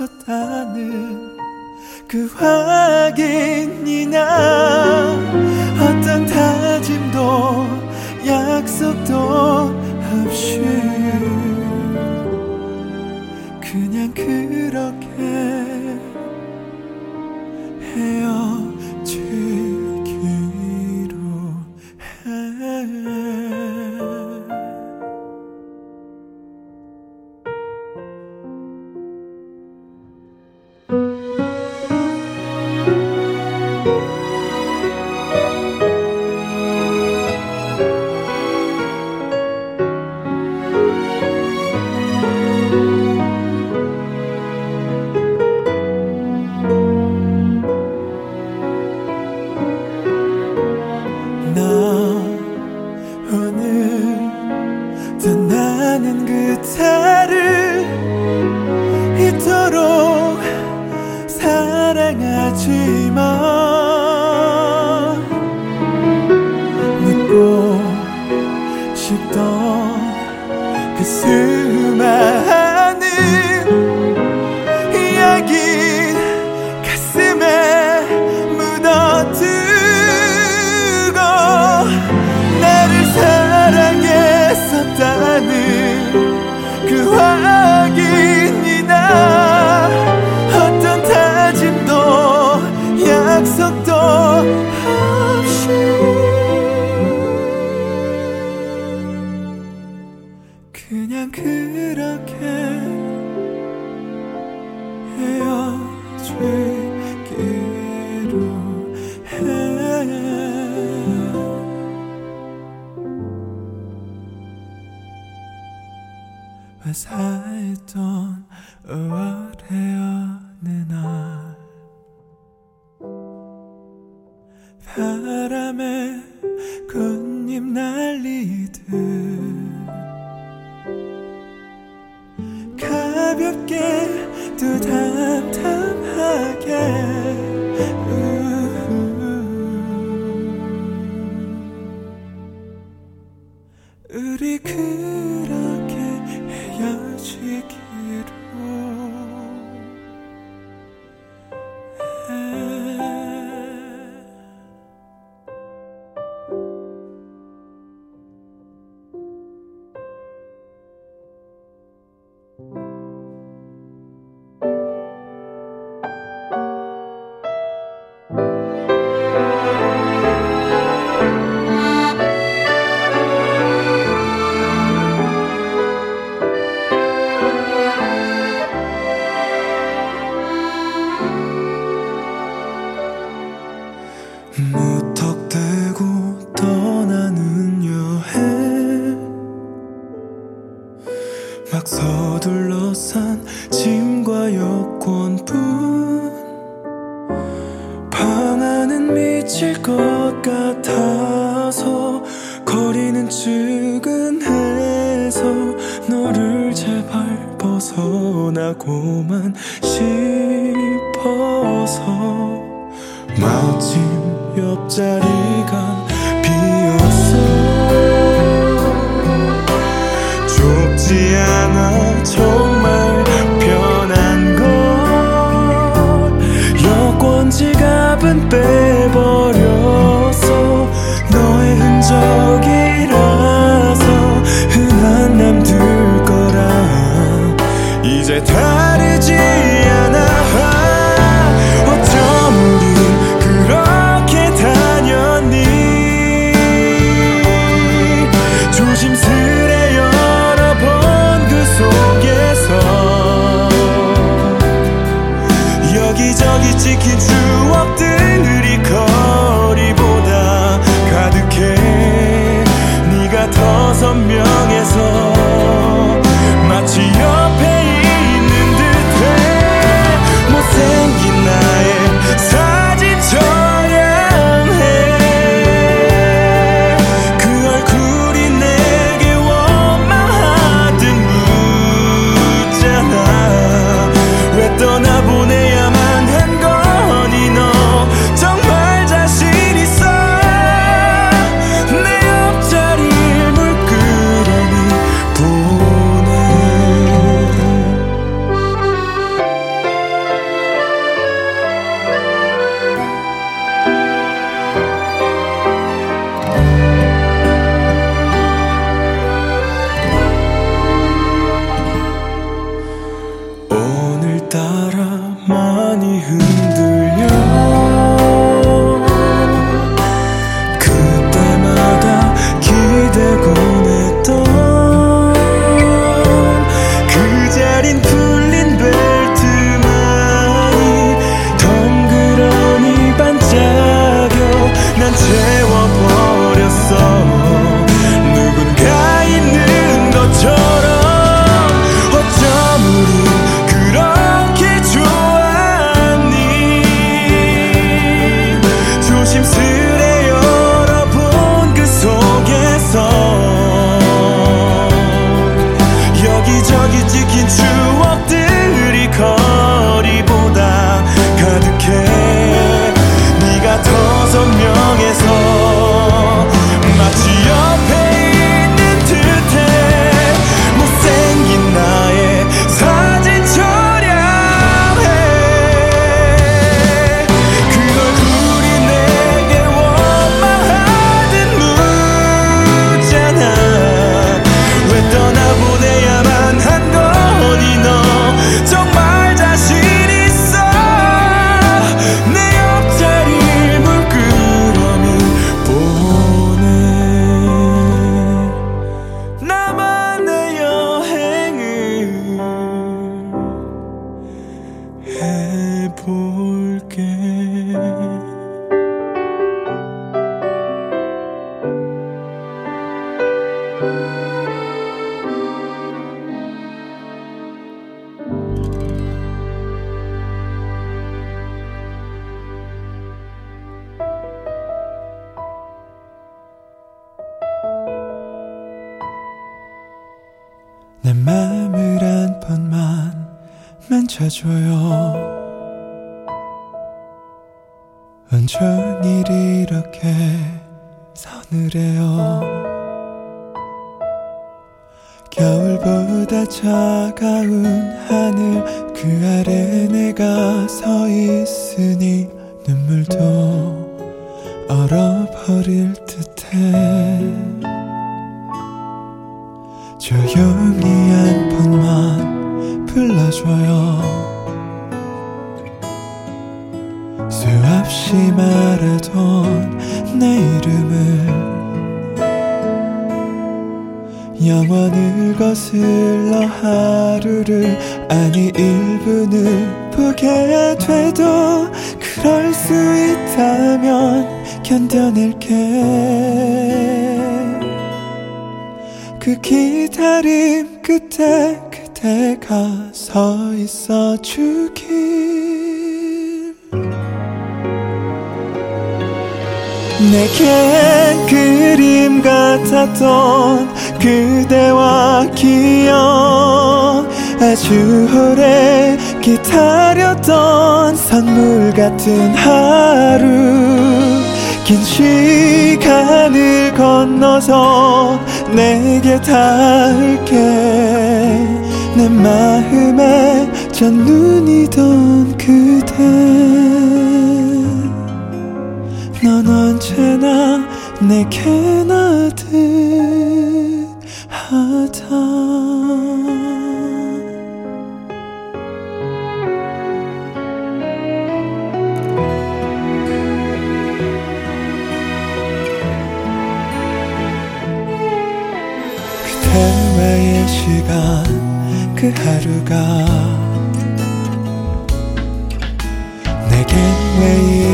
있었다는 그 확인이나 어떤 다짐도 약속도 없이 그냥 그렇게 헤어 짐과 여권뿐. 방 안은 미칠 것 같아서 거리는 출근해서 너를 제발 벗어나고만 싶어서 마침 옆자리가 비었어. 좁지 않아 so 견뎌낼게. 그 기다림 끝에 그대가 서 있어 주길. 내겐 그림 같았던 그대와 기억 아주 오래 기다렸던 선물 같은 하루. 긴 시간을 건너서 내게 닿을게. 내 마음에 첫눈이던 그대. 넌 언제나 내게 나듯 그 하루가 내겐 왜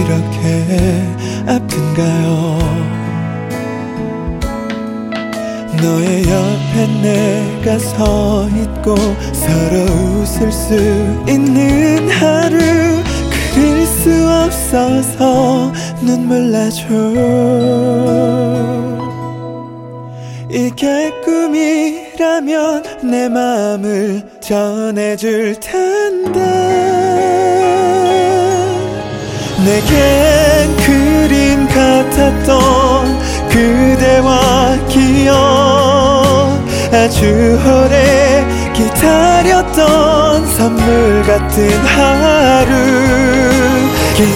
이렇게 아픈가요? 너의 옆에 내가 서 있고 서로 웃을 수 있는 하루 그릴 수 없어서 눈물 나죠. 이게 꿈이 라면 내 마음을 전해줄 텐데. 내겐 그림 같았던 그대와 기억 아주 오래 기다렸던 선물 같은 하루. 긴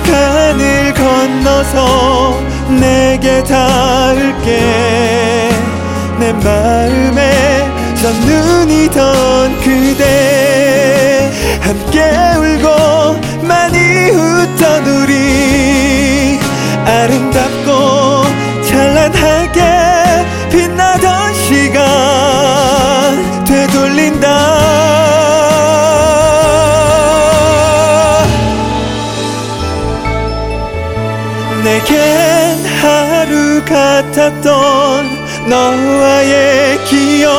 시간을 건너서 내게 닿을게 내 마음에 첫눈이던 그대 함께 울고 많이 웃던 우리 아름답고 찬란하게 빛나던 시간 되돌린다. 내겐 하루 같았던 너와의 기억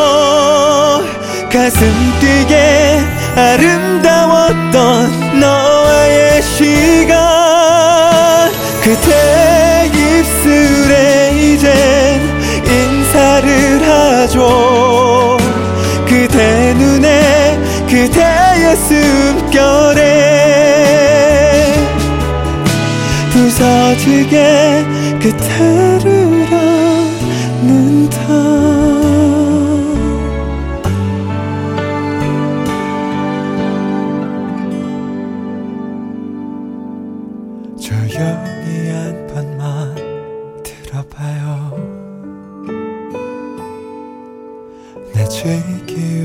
가슴 뛰게 아름다웠던 너와의 시간. 그대 입술에 이젠 인사를 하죠. 그대 눈에 그대의 숨결에 부서지게 조용히 한 번만 들어봐요. 내 죄기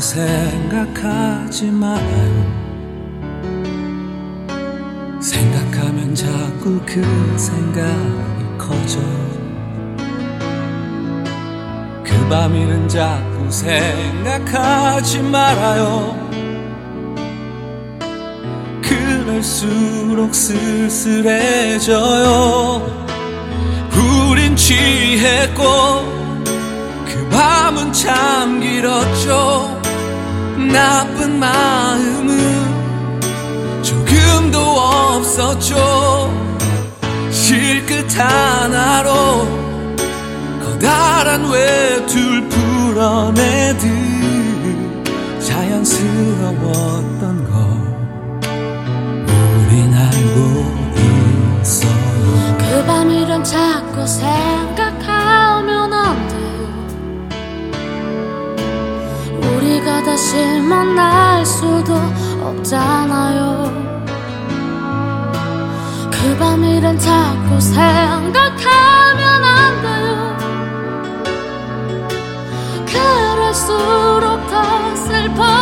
생각하지 말아요 생각하면 자꾸 그 생각이 커져. 그 밤일은 자꾸 생각하지 말아요. 그럴수록 쓸쓸해져요. 우린 취했고 밤은 참 길었죠 나쁜 마음은 조금도 없었죠 실끝 하나로 커다란 외툴 풀어내듯 자연스러웠던 걸 우린 알고 있어요 그 밤이란 자꾸 생각하면 다시 만날 수도 없잖아요. 그 밤이란 자꾸 생각하면 안 돼요. 그럴수록 더 슬퍼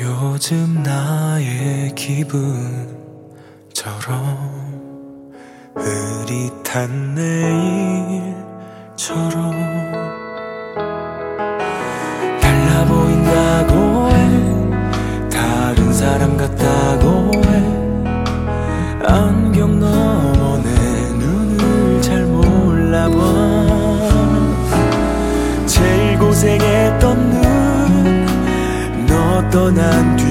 요즘 나의 기분처럼 흐릿한 내일처럼 难题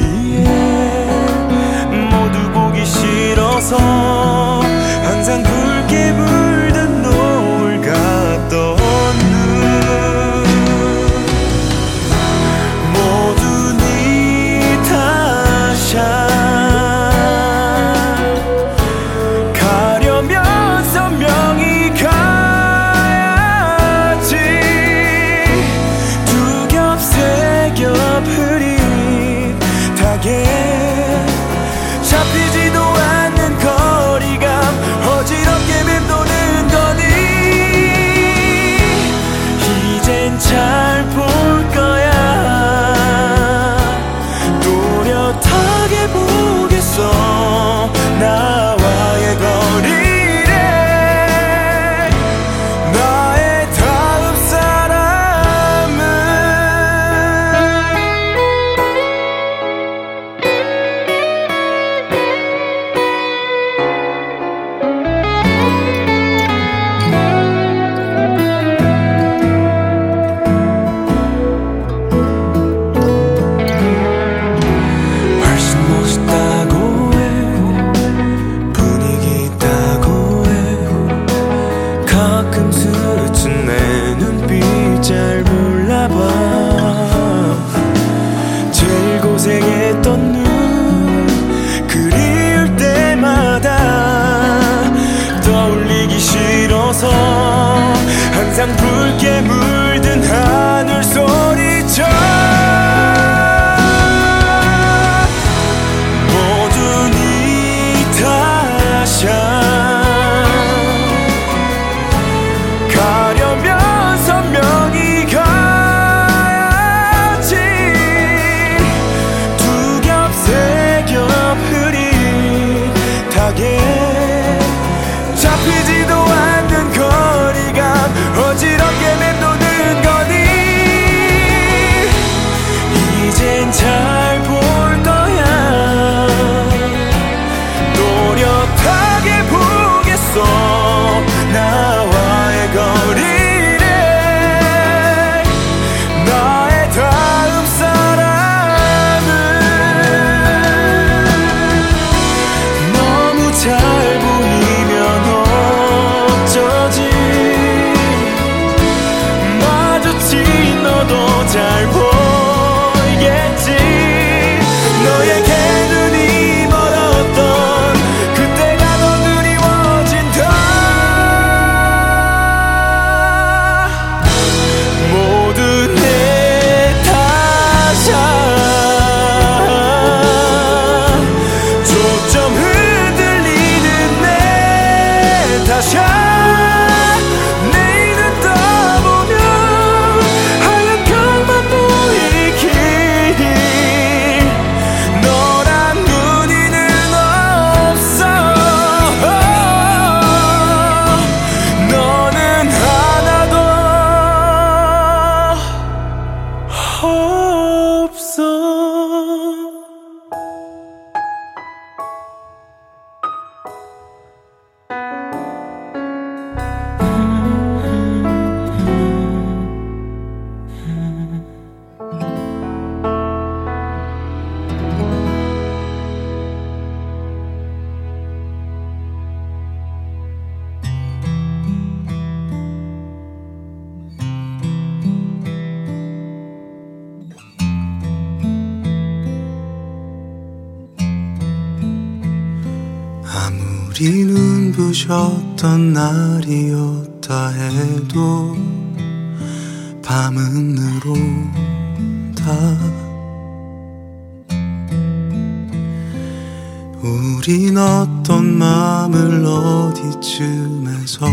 어디쯤에서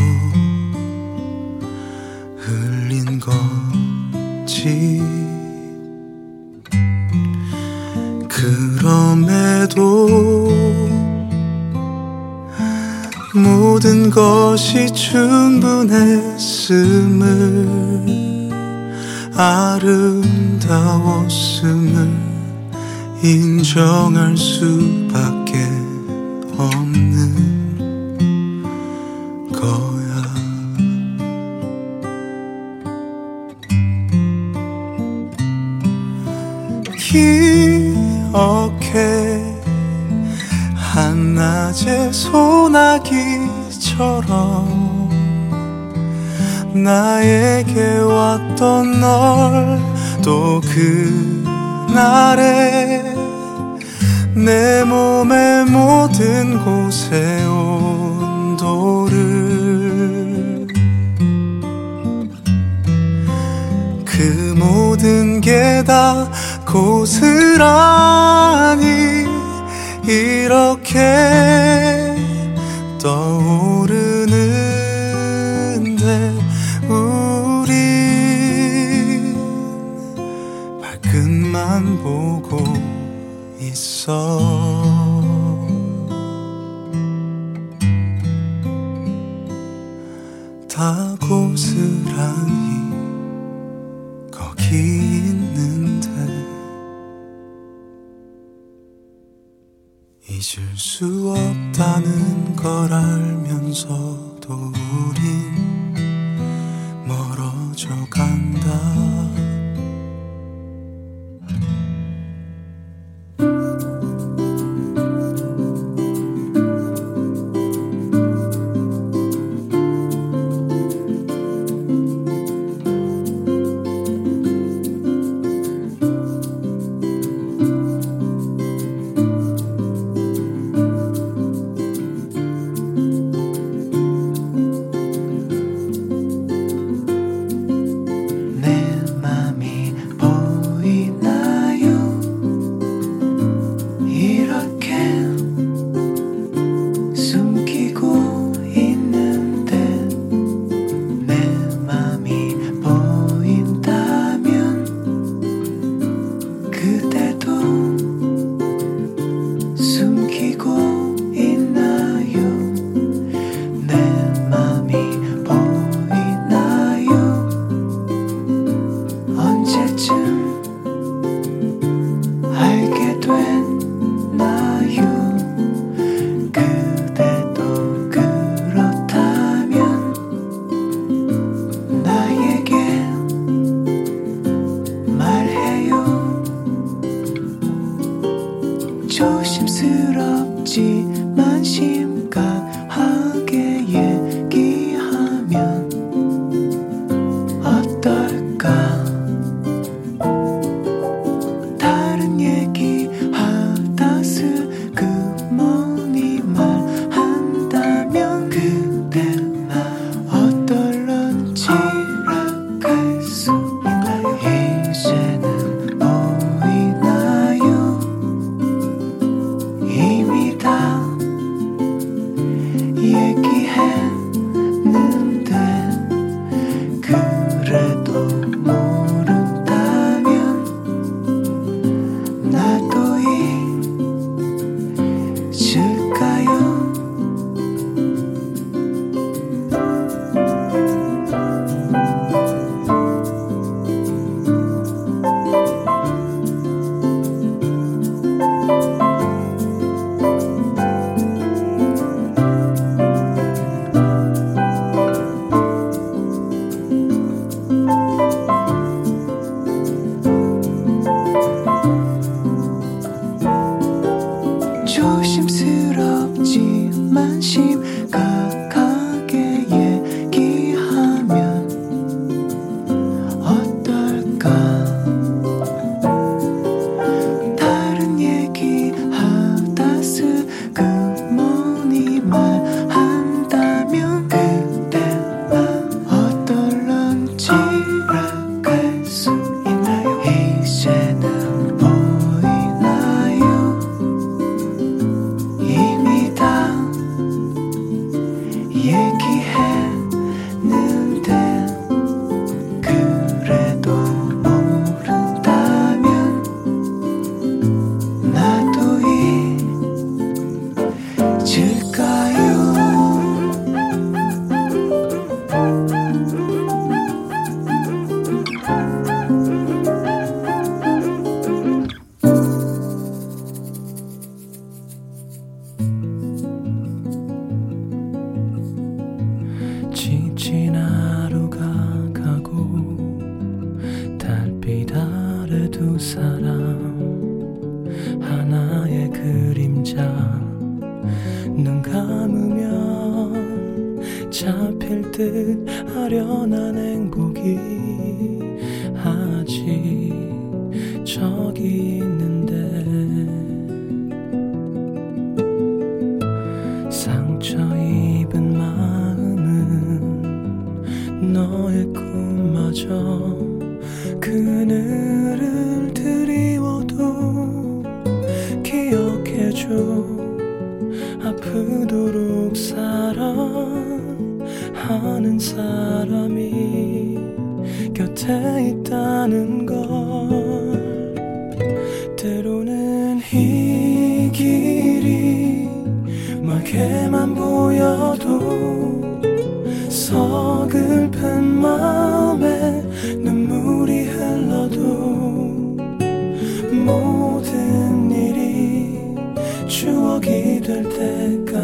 흘린 건지 그럼에도 모든 것이 충분했음을 아름다웠음을 인정할 수 나에게 왔던 널 또 그날에 내 몸의 모든 곳에 온도를 그 모든 게 다 고스란히 이렇게 떠오르 있어. 다 고스란히 거기 있는데 잊을 수 없다는 걸 알면서도 우린 멀어져 간다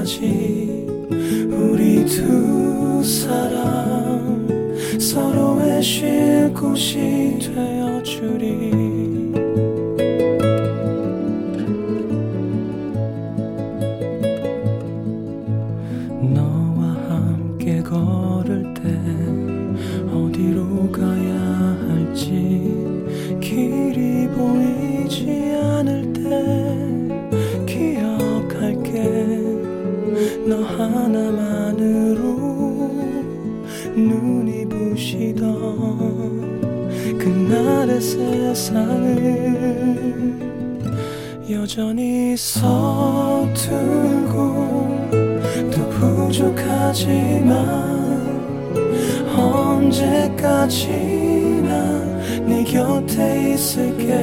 때까지 우리 두 사람 서로의 쉴 곳이 되어주리 여전히 서툴고 또 부족하지만 언제까지나 네 곁에 있을게.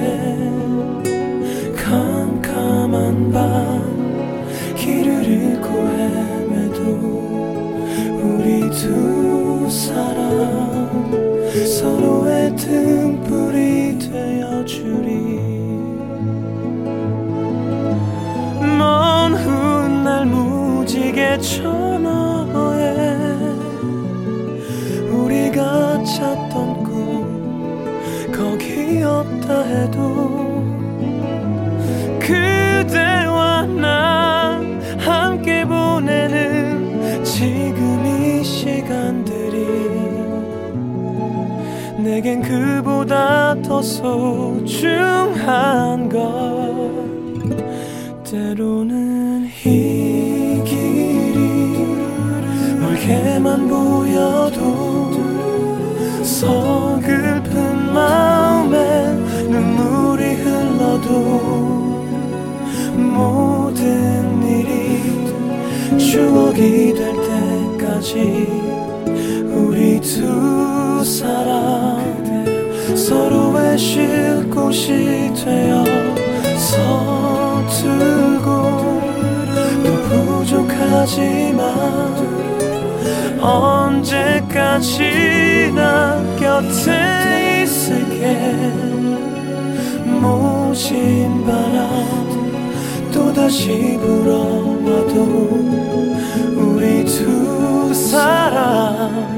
캄캄한 밤 길을 잃고 헤매도 우리 두 사람 서로 내는 지금 이 시간들이 내겐 그보다 더 소중한 것. 때로는 이 멀게만 보여도 서글픈 마음에 눈물이 흘러도 모든 일이 추억이 될 때까지 우리 두 사람 서로의 쉴 곳이 되어 서툴고 또 부족하지만 언제까지나 곁에 있을게? 모진 바람 또다시 불어와도 우리 두 사람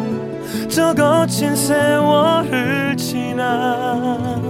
저 거친 세월을 지나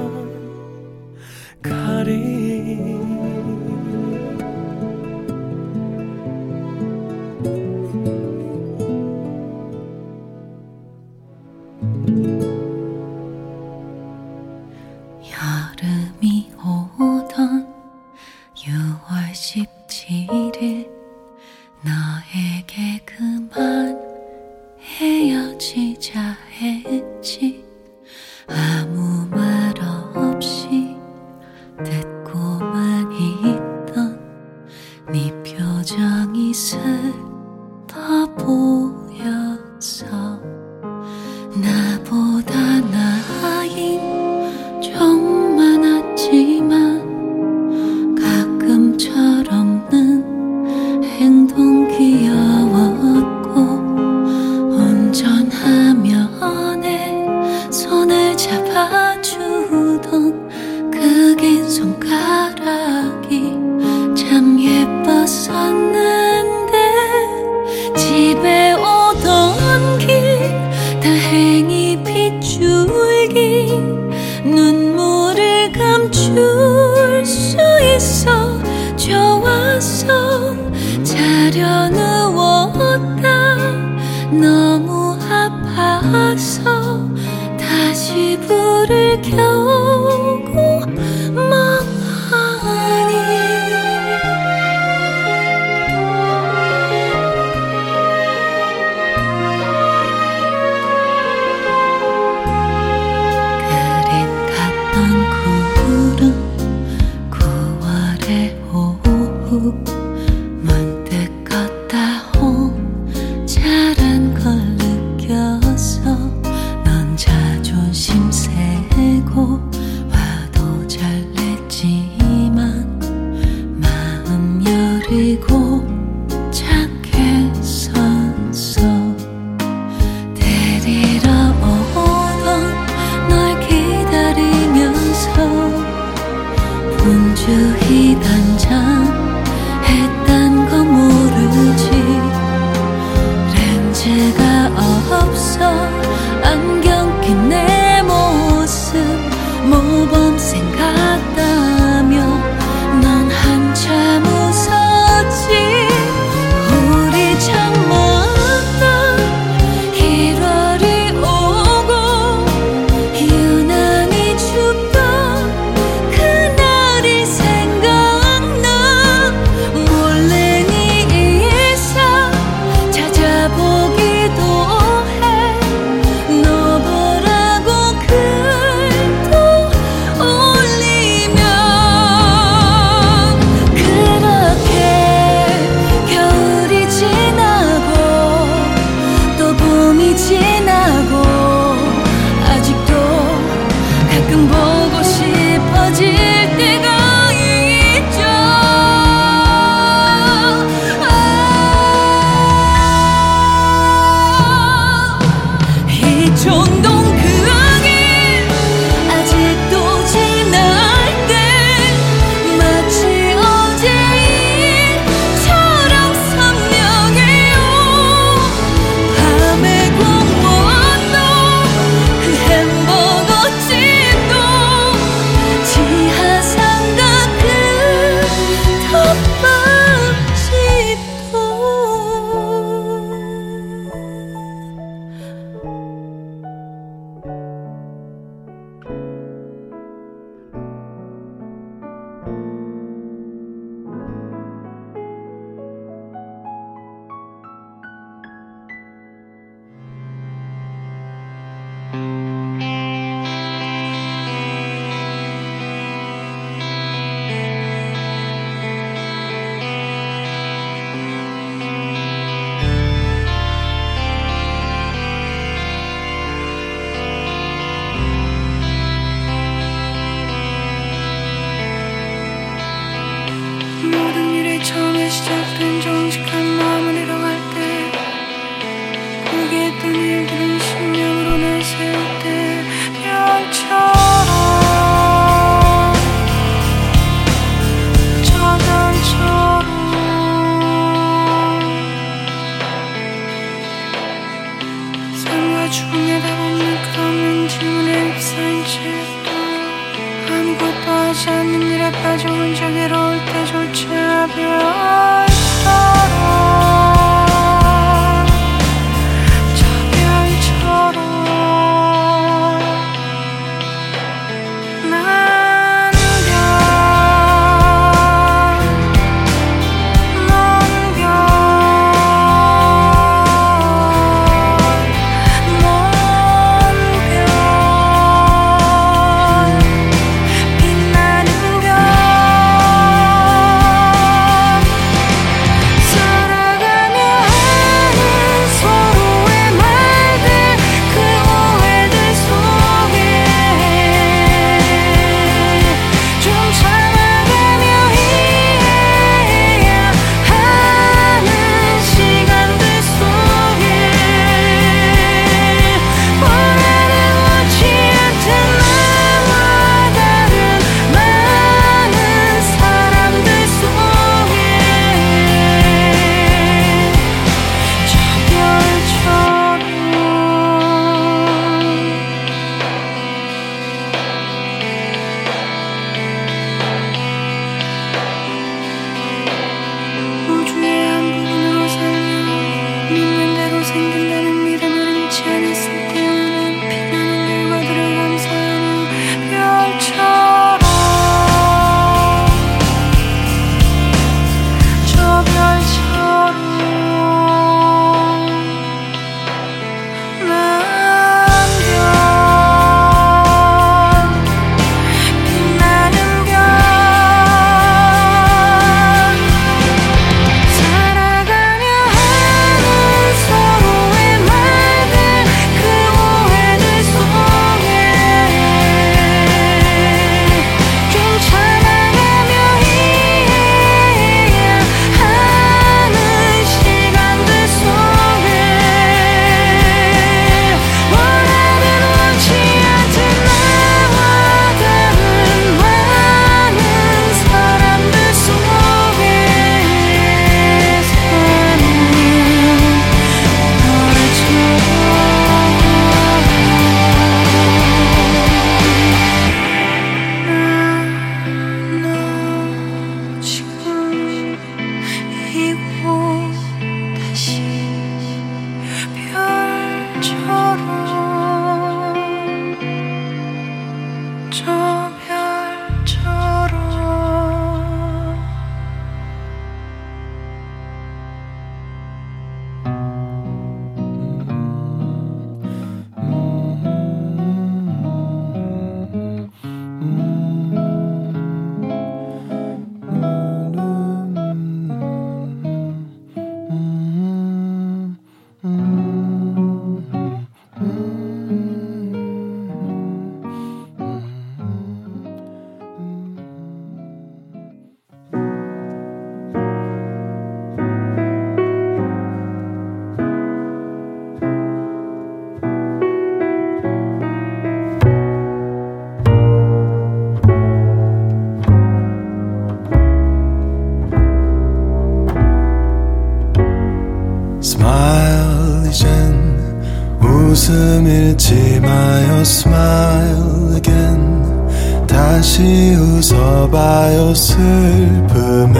웃음 잃지 마요 smile again. 다시 웃어봐요 슬픔에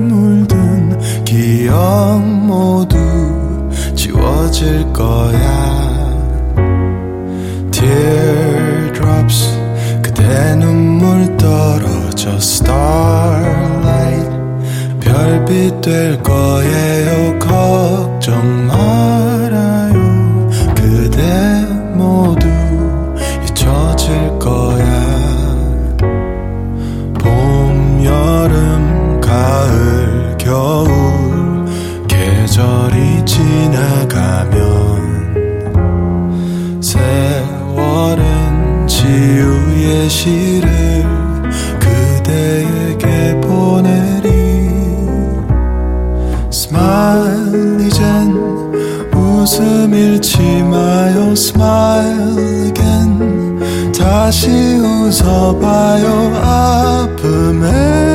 물든 기억 모두 지워질 거야. Teardrops 그대 눈물 떨어져 starlight. 별빛 될 거예요 걱정 마. 현실을 그대에게 보내리. Smile 이젠 웃음 잃지 마요. Smile again. 다시 웃어봐요. 아픔에.